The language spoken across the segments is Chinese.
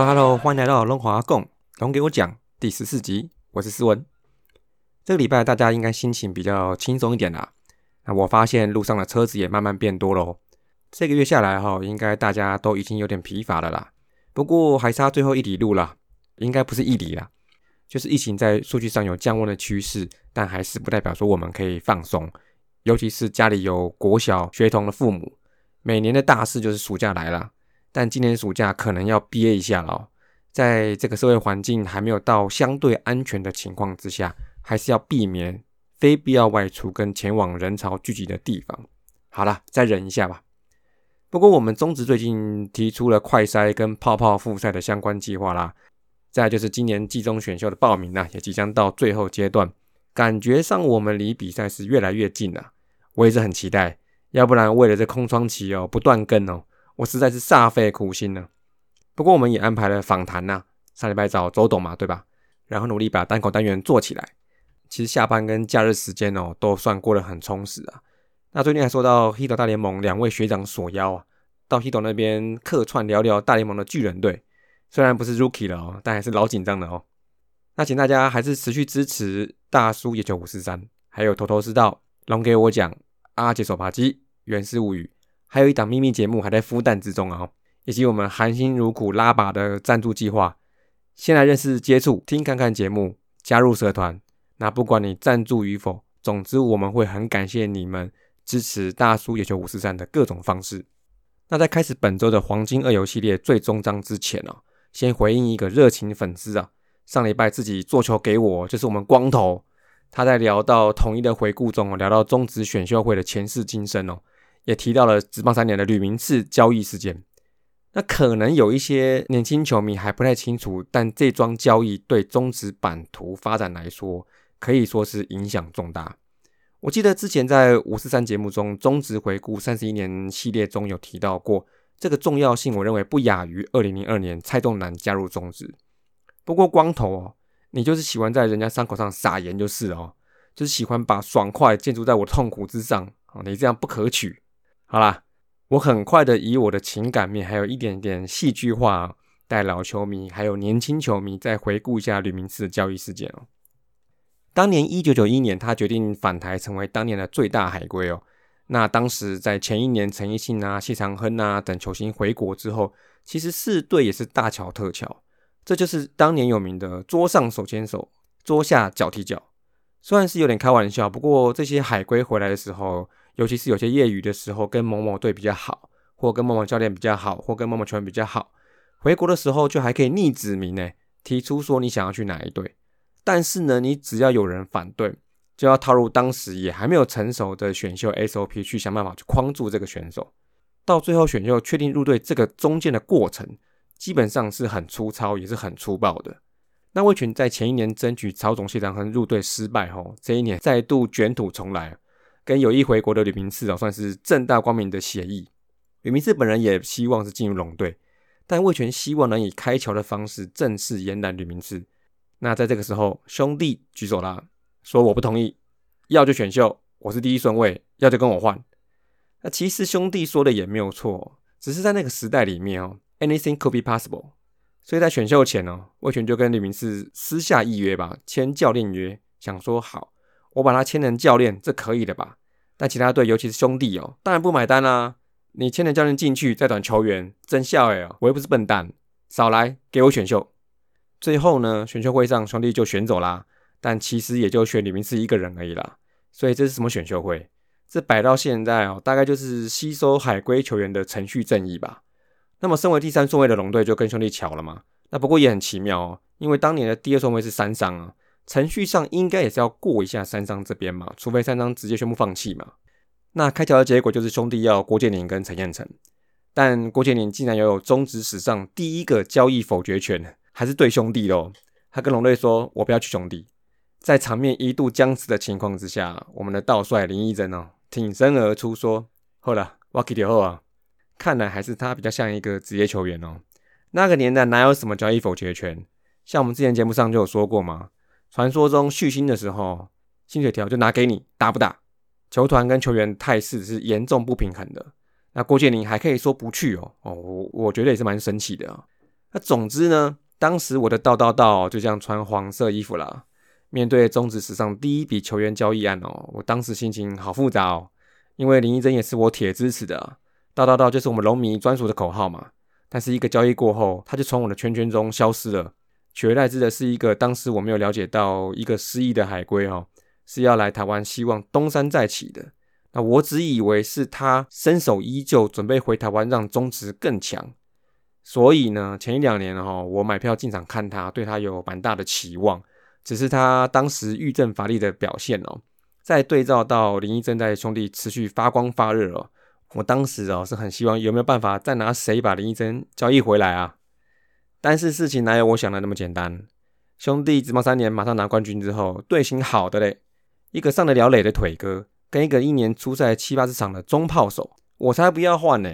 Hello Hello，欢迎来到龙华共龙给我讲第十四集，我是思文。这个礼拜大家应该心情比较轻松一点啦。那我发现路上的车子也慢慢变多喽。这个月下来哈，应该大家都已经有点疲乏了啦。不过还差最后一里路啦，应该不是一里啦，就是疫情在数据上有降温的趋势，但还是不代表说我们可以放松。尤其是家里有国小学童的父母，每年的大事就是暑假来了。但今年暑假可能要憋一下了，在这个社会环境还没有到相对安全的情况之下，还是要避免非必要外出跟前往人潮聚集的地方。好了，再忍一下吧。不过我们中职最近提出了快筛跟泡泡复赛的相关计划啦，再就是今年季中选秀的报名呢，也即将到最后阶段，感觉上我们离比赛是越来越近了。我也是很期待，要不然为了这空窗期哦，不断更哦。我实在是煞费苦心了。不过我们也安排了访谈呐，上礼拜找周董嘛，对吧？然后努力把单口单元做起来。其实下班跟假日时间哦，都算过得很充实啊。那最近还收到 h i t 大联盟两位学长所邀啊，到 h i t 那边客串聊聊大联盟的巨人队。虽然不是 Rookie 了哦，但还是老紧张的哦。那请大家还是持续支持大叔野球五四三，还有头头是道龙给我讲阿杰手扒鸡原始物语。还有一档秘密节目还在孵蛋之中啊，以及我们含辛茹苦拉拔的赞助计划。先来认识、接触、听看看节目，加入社团。那不管你赞助与否，总之我们会很感谢你们支持大叔野球五四三的各种方式。那在开始本周的黄金二游系列最终章之前啊，先回应一个热情粉丝啊，上礼拜自己做球给我，就是我们光头，他在聊到统一的回顾中聊到中职选秀会的前世今生哦。也提到了职棒三年的吕明次交易事件，那可能有一些年轻球迷还不太清楚，但这桩交易对中职版图发展来说，可以说是影响重大。我记得之前在五四三节目中，中职回顾三十一年系列中有提到过这个重要性，我认为不亚于二零零二年蔡栋南加入中职。不过光头哦，你就是喜欢在人家伤口上撒盐就是哦，就是喜欢把爽快建筑在我痛苦之上哦，你这样不可取。好啦，我很快的以我的情感面，还有一点点戏剧化，带老球迷还有年轻球迷再回顾一下吕明次的交易事件哦。当年一九九一年，他决定返台，成为当年的最大海归哦。那当时在前一年，陈奕迅啊、谢长亨啊等球星回国之后，其实四队也是大巧特巧，这就是当年有名的桌上手牵手，桌下脚踢脚。虽然是有点开玩笑，不过这些海归回来的时候。尤其是有些业余的时候，跟某某队比较好，或跟某某教练比较好，或跟某某球员比较好，回国的时候就还可以逆指名呢，提出说你想要去哪一队。但是呢，你只要有人反对，就要套入当时也还没有成熟的选秀 SOP 去想办法去框住这个选手。到最后选秀确定入队这个中间的过程，基本上是很粗糙，也是很粗暴的。那魏群在前一年争取曹总谢长亨入队失败后，这一年再度卷土重来。跟有意回国的吕明次啊，算是正大光明的协议。吕明次本人也希望是进入龙队，但魏权希望能以开球的方式正式延揽吕明次。那在这个时候，兄弟举手啦，说我不同意，要就选秀，我是第一顺位，要就跟我换。那其实兄弟说的也没有错，只是在那个时代里面哦，anything could be possible。所以在选秀前哦，魏权就跟吕明次私下预约吧，签教练约，想说好。我把他签成教练，这可以的吧？但其他队，尤其是兄弟哦，当然不买单啦！你签成教练进去，再转球员，真笑哎！我又不是笨蛋，少来给我选秀。最后呢，选秀会上兄弟就选走啦，但其实也就选李明是一个人而已啦。所以这是什么选秀会？这摆到现在哦，大概就是吸收海归球员的程序正义吧。那么身为第三顺位的龙队就跟兄弟巧了嘛？那不过也很奇妙哦，因为当年的第二顺位是三商啊。程序上应该也是要过一下三张这边嘛，除非三张直接宣布放弃嘛。那开条的结果就是兄弟要郭建宁跟陈彦成，但郭建宁竟然拥有中职史上第一个交易否决权，还是对兄弟喽。他跟龙队说：“我不要去兄弟。”在场面一度僵持的情况之下，我们的道帅林义珍哦挺身而出说：“好了，我给掉后啊。”看来还是他比较像一个职业球员哦。那个年代哪有什么交易否决权？像我们之前节目上就有说过嘛。传说中续薪的时候，薪水条就拿给你，打不打？球团跟球员态势是严重不平衡的。那郭建宁还可以说不去哦，哦，我我觉得也是蛮神奇的啊。那总之呢，当时我的道道道就这样穿黄色衣服了。面对中职史上第一笔球员交易案哦，我当时心情好复杂哦，因为林义珍也是我铁支持的，道道道就是我们龙迷专属的口号嘛。但是一个交易过后，他就从我的圈圈中消失了，取而代之的是一个当时我没有了解到一个失意的海龟哦，是要来台湾希望东山再起的。那我只以为是他身手依旧，准备回台湾让中职更强。所以呢，前一两年哈，我买票进场看他，对他有蛮大的期望。只是他当时预振乏力的表现哦，再对照到林义正在兄弟持续发光发热哦，我当时哦是很希望有没有办法再拿谁把林义珍交易回来啊？但是事情哪有我想的那么简单？兄弟直棒三年马上拿冠军之后，队形好的嘞，一个上得了垒的腿哥，跟一个一年出赛七八十场的中炮手，我才不要换呢！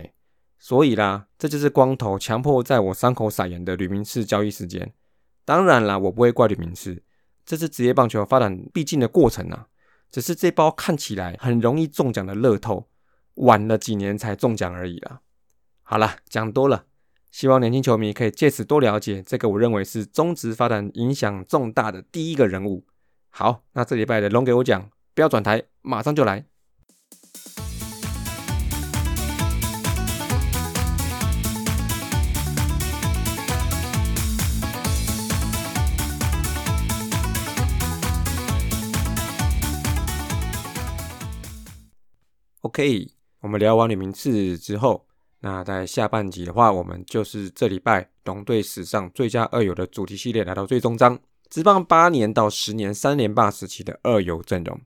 所以啦，这就是光头强迫在我伤口撒盐的吕明士交易时间。当然啦，我不会怪吕明士。这是职业棒球发展必经的过程啊，只是这包看起来很容易中奖的乐透，晚了几年才中奖而已啦。好了，讲多了，希望年轻球迷可以借此多了解这个我认为是中职发展影响重大的第一个人物。好，那这礼拜的龙给我讲，不要转台，马上就来。OK，我们聊完吕明志之后，那在下半集的话，我们就是这礼拜龙队史上最佳二游的主题系列来到最终章，直棒八年到十年三连霸时期的二游阵容。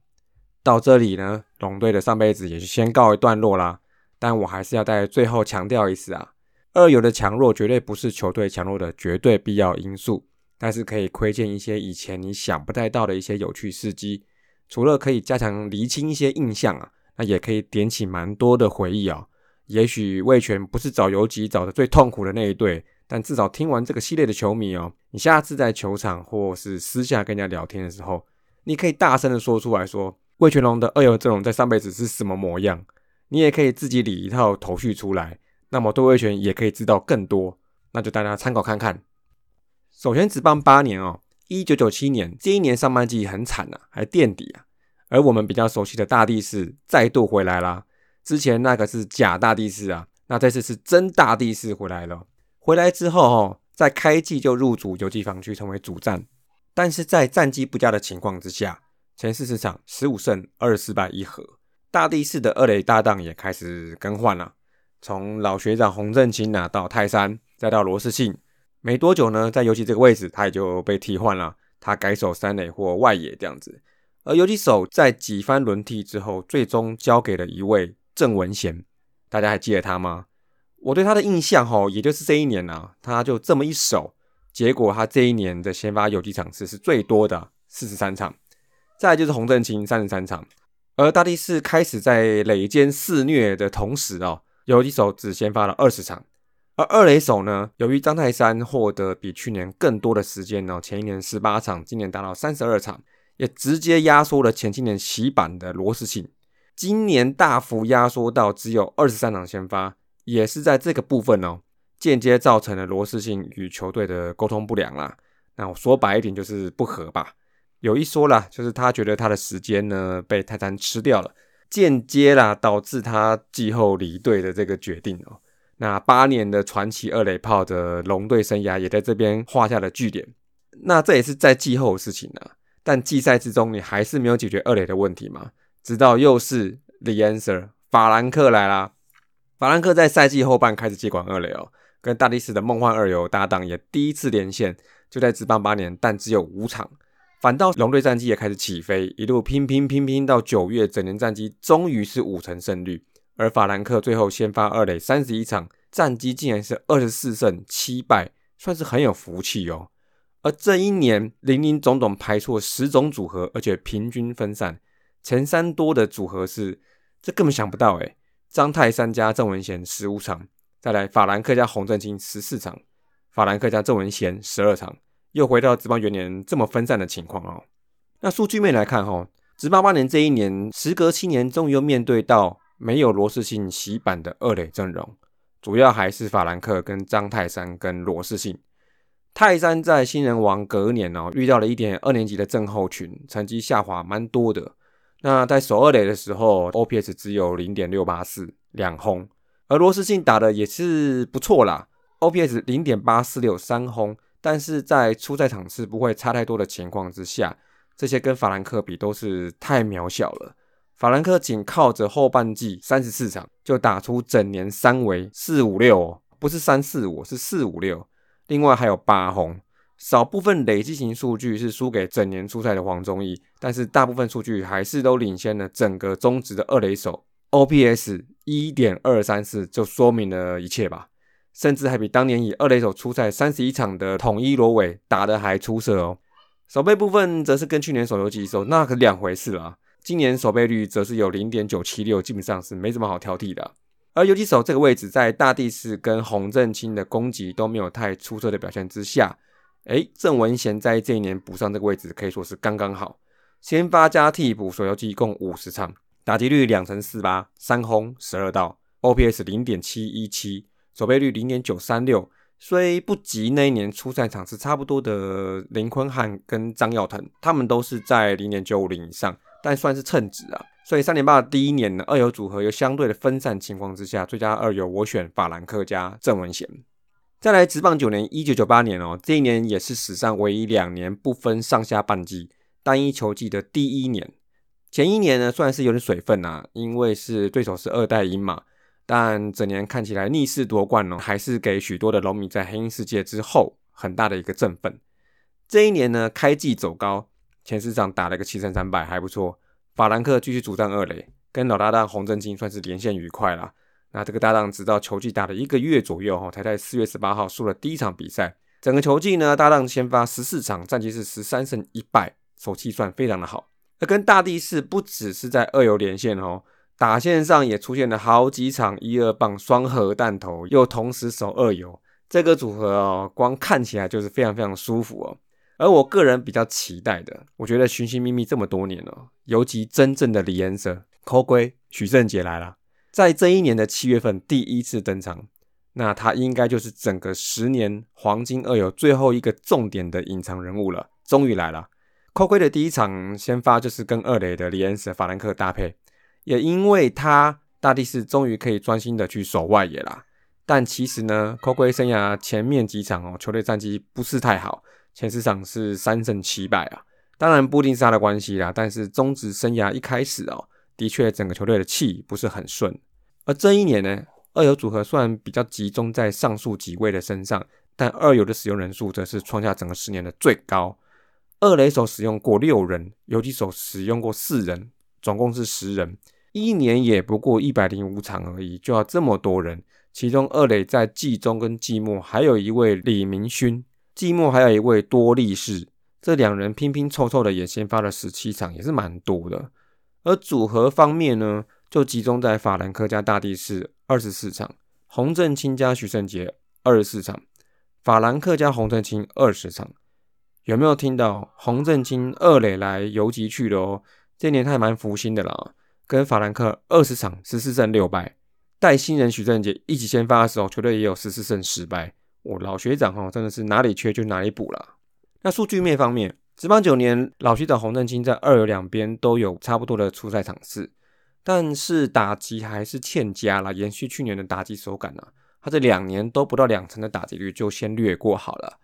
到这里呢，龙队的上辈子也就先告一段落啦。但我还是要在最后强调一次啊，二游的强弱绝对不是球队强弱的绝对必要因素，但是可以窥见一些以前你想不太到的一些有趣事迹，除了可以加强厘清一些印象啊。那也可以点起蛮多的回忆啊。也许魏权不是找游击找的最痛苦的那一队，但至少听完这个系列的球迷哦，你下次在球场或是私下跟人家聊天的时候，你可以大声的说出来说魏全龙的二游阵容在上辈子是什么模样。你也可以自己理一套头绪出来，那么对魏权也可以知道更多。那就大家参考看看。首先，只棒八年哦，一九九七年这一年上半季很惨啊，还垫底啊。而我们比较熟悉的大地士再度回来啦。之前那个是假大地士啊，那这次是真大地士回来了。回来之后哦，在开季就入主游击防区成为主战，但是在战绩不佳的情况之下，前四十场十五胜二十败一和。大地士的二垒搭档也开始更换了，从老学长洪振清拿到泰山，再到罗世信，没多久呢，在游击这个位置他也就被替换了，他改守三垒或外野这样子。而游击手在几番轮替之后，最终交给了一位郑文贤。大家还记得他吗？我对他的印象，哈，也就是这一年啊，他就这么一手，结果他这一年的先发游击场次是最多的，四十三场。再就是洪振清三十三场。而大力士开始在垒间肆虐的同时哦，游击手只先发了二十场。而二垒手呢，由于张泰山获得比去年更多的时间哦，前一年十八场，今年达到三十二场。也直接压缩了前七年洗版的罗斯信，今年大幅压缩到只有二十三场先发，也是在这个部分哦，间接造成了罗斯信与球队的沟通不良啦。那我说白一点就是不和吧。有一说啦，就是他觉得他的时间呢被泰山吃掉了，间接啦导致他季后离队的这个决定哦。那八年的传奇二垒炮的龙队生涯也在这边画下了句点。那这也是在季后的事情呢。但季赛之中，你还是没有解决二垒的问题吗？直到又是 The Answer 法兰克来啦。法兰克在赛季后半开始接管二垒哦，跟大力士的梦幻二游搭档也第一次连线，就在职棒八年，但只有五场。反倒龙队战绩也开始起飞，一路拼拼拼拼到九月，整年战绩终于是五成胜率。而法兰克最后先发二垒三十一场，战绩竟然是二十四胜七败，算是很有福气哦。而这一年，林林总总排出了十种组合，而且平均分散。前三多的组合是，这根本想不到诶张泰山加郑文贤十五场，再来法兰克加洪振清十四场，法兰克加郑文贤十二场，又回到职棒元年这么分散的情况哦。那数据面来看哈，职八八年这一年，时隔七年，终于又面对到没有罗世信洗版的二垒阵容，主要还是法兰克跟张泰山跟罗世信。泰山在新人王隔年哦，遇到了一点二年级的症候群，成绩下滑蛮多的。那在首二垒的时候，OPS 只有零点六八四两轰，而罗斯信打的也是不错啦，OPS 零点八四六三轰，但是在出赛场次不会差太多的情况之下，这些跟法兰克比都是太渺小了。法兰克仅靠着后半季三十四场就打出整年三围四五六哦，不是三四五，是四五六。另外还有八轰，少部分累积型数据是输给整年出赛的黄忠义，但是大部分数据还是都领先了整个中职的二垒手。OPS 一点二三四就说明了一切吧，甚至还比当年以二垒手出赛三十一场的统一罗伟打得还出色哦。守备部分则是跟去年手游击手那可两回事了。今年守备率则是有零点九七六，基本上是没什么好挑剔的。而游击手这个位置，在大地市跟洪振清的攻击都没有太出色的表现之下，哎，郑文贤在这一年补上这个位置可以说是刚刚好。先发加替补，所游击共五十场，打击率两成四八，三轰十二道，OPS 零点七一七，守备率零点九三六。虽不及那一年出赛场是差不多的林坤汉跟张耀腾，他们都是在零点九五零以上。但算是称职啊，所以三点八的第一年呢，二游组合又相对的分散情况之下，最佳二游我选法兰克加郑文贤。再来直棒九年，一九九八年哦，这一年也是史上唯一两年不分上下半季单一球季的第一年。前一年呢，算是有点水分啊，因为是对手是二代鹰嘛，但整年看起来逆势夺冠哦，还是给许多的龙迷在黑鹰世界之后很大的一个振奋。这一年呢，开季走高。前四场打了个七胜三败，还不错。法兰克继续主战二垒，跟老搭档洪振金算是连线愉快啦。那这个搭档直到球季打了一个月左右哈，才在四月十八号输了第一场比赛。整个球季呢，搭档先发十四场，战绩是十三胜一败，手气算非常的好。那跟大地士不只是在二游连线哦，打线上也出现了好几场一二棒双核弹头，又同时守二游，这个组合哦，光看起来就是非常非常舒服哦。而我个人比较期待的，我觉得寻寻觅觅这么多年了，尤其真正的李延泽、抠龟、许正杰来了，在这一年的七月份第一次登场，那他应该就是整个十年黄金二游最后一个重点的隐藏人物了，终于来了。抠龟的第一场先发就是跟二垒的李延泽、法兰克搭配，也因为他大地是终于可以专心的去守外野啦。但其实呢，抠龟生涯前面几场哦，球队战绩不是太好。前四场是三胜七败啊，当然不一定是他的关系啦。但是中职生涯一开始哦，的确整个球队的气不是很顺。而这一年呢，二游组合虽然比较集中在上述几位的身上，但二游的使用人数则是创下整个十年的最高。二垒手使用过六人，游击手使用过四人，总共是十人。一年也不过一百零五场而已，就要这么多人。其中二垒在季中跟季末还有一位李明勋。季末还有一位多力士，这两人拼拼凑凑的也先发了十七场，也是蛮多的。而组合方面呢，就集中在法兰克加大地士二十四场，洪振清加许胜杰二十四场，法兰克加洪振清二十场。有没有听到洪振清二垒来游击去了哦？这年他还蛮福星的啦，跟法兰克二十场十四胜六败，带新人许胜杰一起先发的时候，球队也有十四胜十败。我老学长哈，真的是哪里缺就哪里补了。那数据面方面，职棒九年，老学长洪振清在二游两边都有差不多的出赛场次，但是打击还是欠佳了，延续去年的打击手感呢。他这两年都不到两成的打击率，就先略过好了。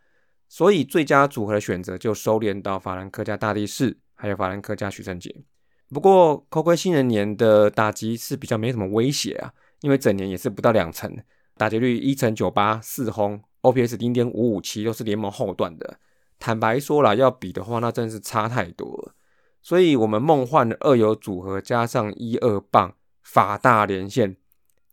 所以最佳组合的选择就收敛到法兰克加大力士，还有法兰克加许胜杰。不过扣亏新人年的打击是比较没什么威胁啊，因为整年也是不到两成。打击率一成九八四轰，OPS 零点五五七，都是联盟后段的。坦白说了，要比的话，那真是差太多了。所以，我们梦幻的二游组合加上一二棒法大连线，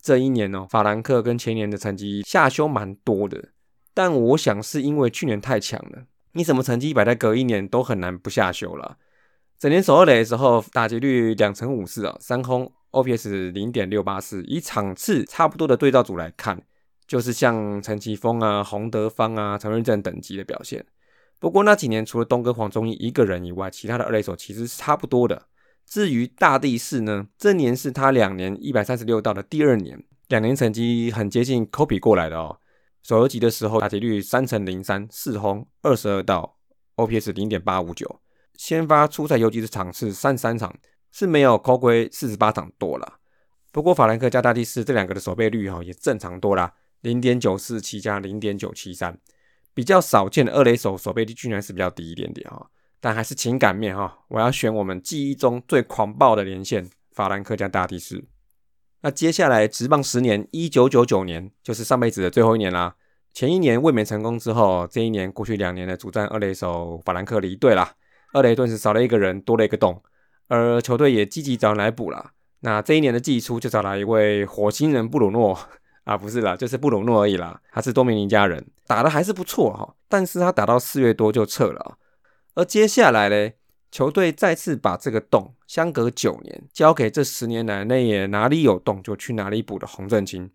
这一年哦，法兰克跟前年的成绩下修蛮多的。但我想是因为去年太强了，你什么成绩摆在隔一年都很难不下修了。整年守二垒的时候，打击率两成五四啊，三轰。OPS 零点六八四，以场次差不多的对照组来看，就是像陈奇峰啊、洪德芳啊、陈润正等级的表现。不过那几年除了东哥黄忠义一个人以外，其他的二垒手其实是差不多的。至于大地士呢，这年是他两年一百三十六道的第二年，两年成绩很接近 copy 过来的哦。首游级的时候打击率三乘零三，四轰二十二道，OPS 零点八五九。先发出赛游击的场次三十三场，是没有扣归四十八场多了。不过法兰克加大帝斯这两个的守备率哈也正常多啦，零点九四七加零点九七三，比较少见的二垒手守备率居然是比较低一点点哈。但还是情感面哈，我要选我们记忆中最狂暴的连线法兰克加大帝斯。那接下来职棒十年，一九九九年就是上辈子的最后一年啦。前一年卫冕成功之后，这一年过去两年的主战二垒手法兰克离队啦，二垒顿时少了一个人，多了一个洞，而球队也积极找人来补了。那这一年的季初就找来一位火星人布鲁诺啊，不是啦，就是布鲁诺而已啦。他是多米尼加人，打的还是不错哈，但是他打到四月多就撤了。而接下来呢？球队再次把这个洞相隔九年交给这十年来内野哪里有洞就去哪里补的洪振清。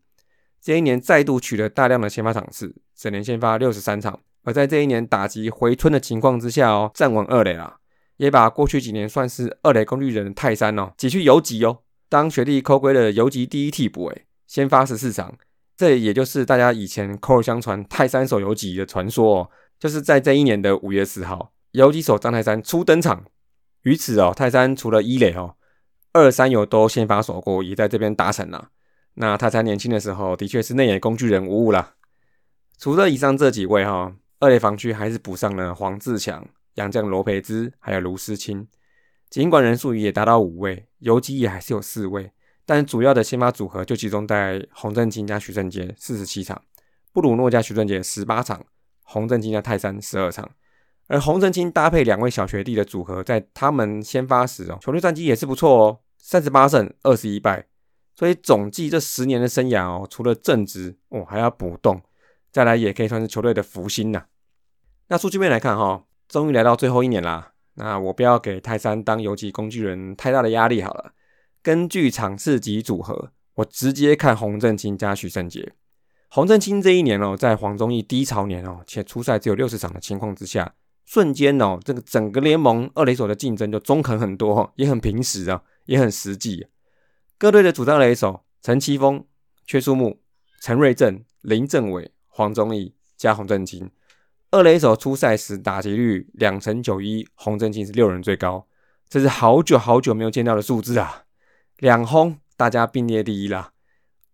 这一年再度取得大量的先发场次，整年先发六十三场。而在这一年打击回春的情况之下哦，站稳二垒啦，也把过去几年算是二垒工具人的泰山哦挤去游击哦，当学弟扣归的游击第一替补诶，先发十四场。这也就是大家以前口耳相传泰山手游击的传说哦，就是在这一年的五月四号。游击手张泰山初登场，于此哦，泰山除了一垒哦，二三游都先发守过，也在这边达成了。那泰山年轻的时候的确是内野工具人无误啦。除了以上这几位哈，二垒防区还是补上了黄志强、杨将罗培兹，还有卢思清。尽管人数也达到五位，游击也还是有四位，但主要的先发组合就集中在洪振清加徐正杰四十七场，布鲁诺加徐正杰十八场，洪振清加泰山十二场。而洪振清搭配两位小学弟的组合，在他们先发时哦，球队战绩也是不错哦，三十八胜二十一败。所以总计这十年的生涯哦，除了正职哦，还要补洞，再来也可以算是球队的福星呐。那数据面来看哈，终于来到最后一年啦。那我不要给泰山当游击工具人太大的压力好了。根据场次及组合，我直接看洪振清加许胜杰。洪振清这一年哦，在黄忠义低潮年哦，且出赛只有六十场的情况之下。瞬间哦，这个整个联盟二垒手的竞争就中肯很多，也很平实啊，也很实际。各队的主战垒手陈奇峰、阙树木、陈瑞正、林正伟、黄忠义加洪振清，二垒手出赛时打击率两成九一，洪振清是六人最高，这是好久好久没有见到的数字啊！两轰大家并列第一啦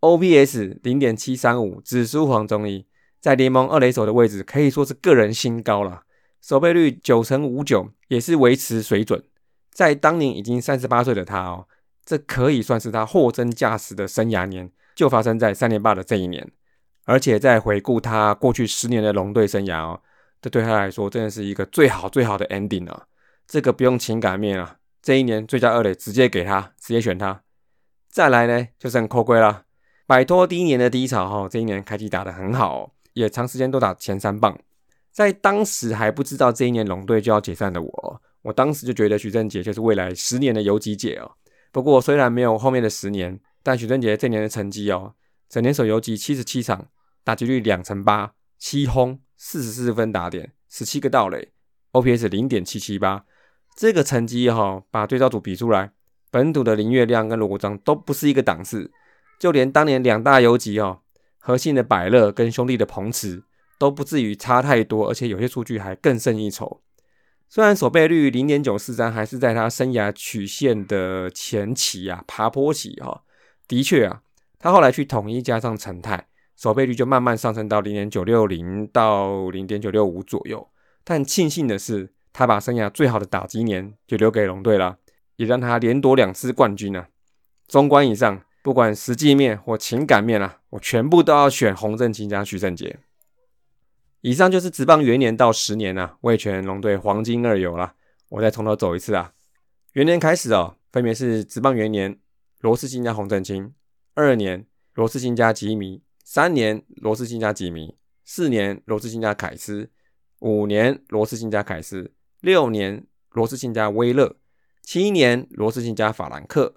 ，OPS 零点七三五，只输黄忠义，在联盟二垒手的位置可以说是个人新高了。守备率九成五九，也是维持水准。在当年已经三十八岁的他哦，这可以算是他货真价实的生涯年，就发生在三连霸的这一年。而且在回顾他过去十年的龙队生涯哦，这对他来说真的是一个最好最好的 ending 啊！这个不用情感面啊，这一年最佳二垒直接给他，直接选他。再来呢，就剩扣龟了，摆脱第一年的低潮哈，这一年开机打得很好，也长时间都打前三棒。在当时还不知道这一年龙队就要解散的我，我当时就觉得许正杰就是未来十年的游击姐哦。不过虽然没有后面的十年，但许正杰这年的成绩哦，整年手游击七十七场，打击率两成八，七轰，四十四分打点，十七个盗垒，OPS 零点七七八，这个成绩哈，把对照组比出来，本土的林月亮跟罗国璋都不是一个档次，就连当年两大游击哦，核心的百乐跟兄弟的彭池。都不至于差太多，而且有些数据还更胜一筹。虽然守备率零点九四三还是在他生涯曲线的前期啊，爬坡期哈，的确啊，他后来去统一加上成泰，守备率就慢慢上升到零点九六零到零点九六五左右。但庆幸的是，他把生涯最好的打击年就留给龙队了，也让他连夺两次冠军啊。中观以上，不管实际面或情感面啊，我全部都要选洪振清加徐正杰。以上就是职棒元年到十年啊，味全龙队黄金二游了。我再从头走一次啊。元年开始哦，分别是职棒元年罗世新加洪振清，二年罗世新加吉米，三年罗世新加吉米，四年罗世新加凯斯，五年罗世新加凯斯，六年罗世新加威勒，七年罗世新加法兰克，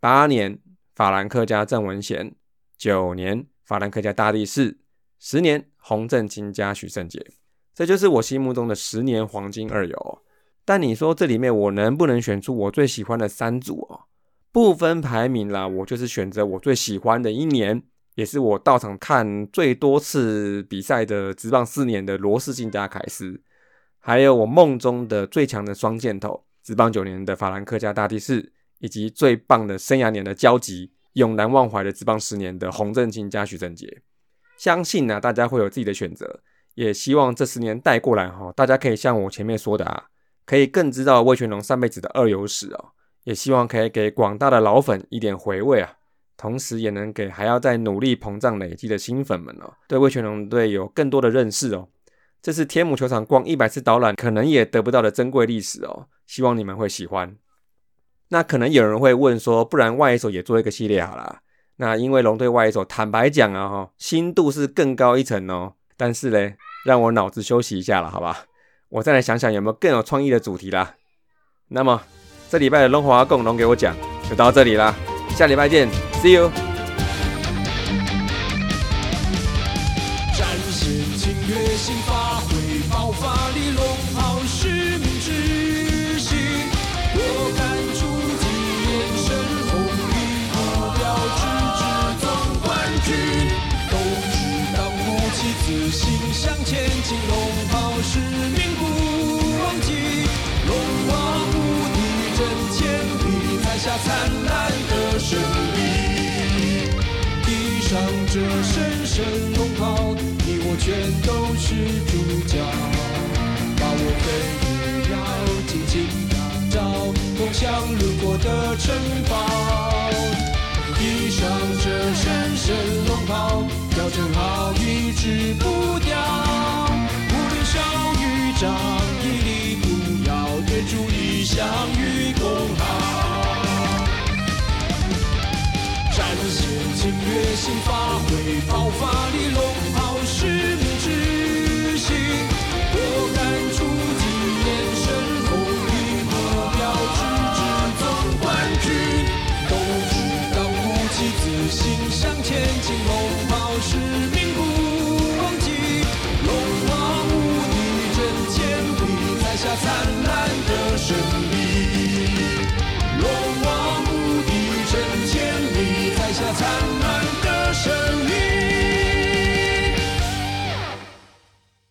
八年法兰克加郑文贤，九年法兰克加大力士，十年。洪振清加许胜杰，这就是我心目中的十年黄金二游。但你说这里面我能不能选出我最喜欢的三组哦？不分排名啦，我就是选择我最喜欢的一年，也是我到场看最多次比赛的职棒四年的罗氏金加凯斯，还有我梦中的最强的双箭头职棒九年的法兰克加大帝士，以及最棒的生涯年的交集永难忘怀的职棒十年的洪振清加许正杰。相信呢，大家会有自己的选择，也希望这十年带过来哈，大家可以像我前面说的啊，可以更知道魏全龙上辈子的二游史哦。也希望可以给广大的老粉一点回味啊，同时也能给还要在努力膨胀累积的新粉们哦，对魏全龙队有更多的认识哦。这是天母球场逛一百次导览可能也得不到的珍贵历史哦，希望你们会喜欢。那可能有人会问说，不然外野手也做一个系列好了？那因为龙队外野手坦白讲啊哈，新度是更高一层哦。但是嘞，让我脑子休息一下了，好吧？我再来想想有没有更有创意的主题啦。那么。这礼拜的龙华共龙给我讲，就到这里啦，下礼拜见，See you。下灿烂的胜利，披上这神圣龙袍，你我全都是主角。把我们也要紧紧打造，共享路过的城堡。披上这神圣龙袍，要正好一直不掉。无论小雨涨，屹立不要，天主意相与心发挥爆发力，龙。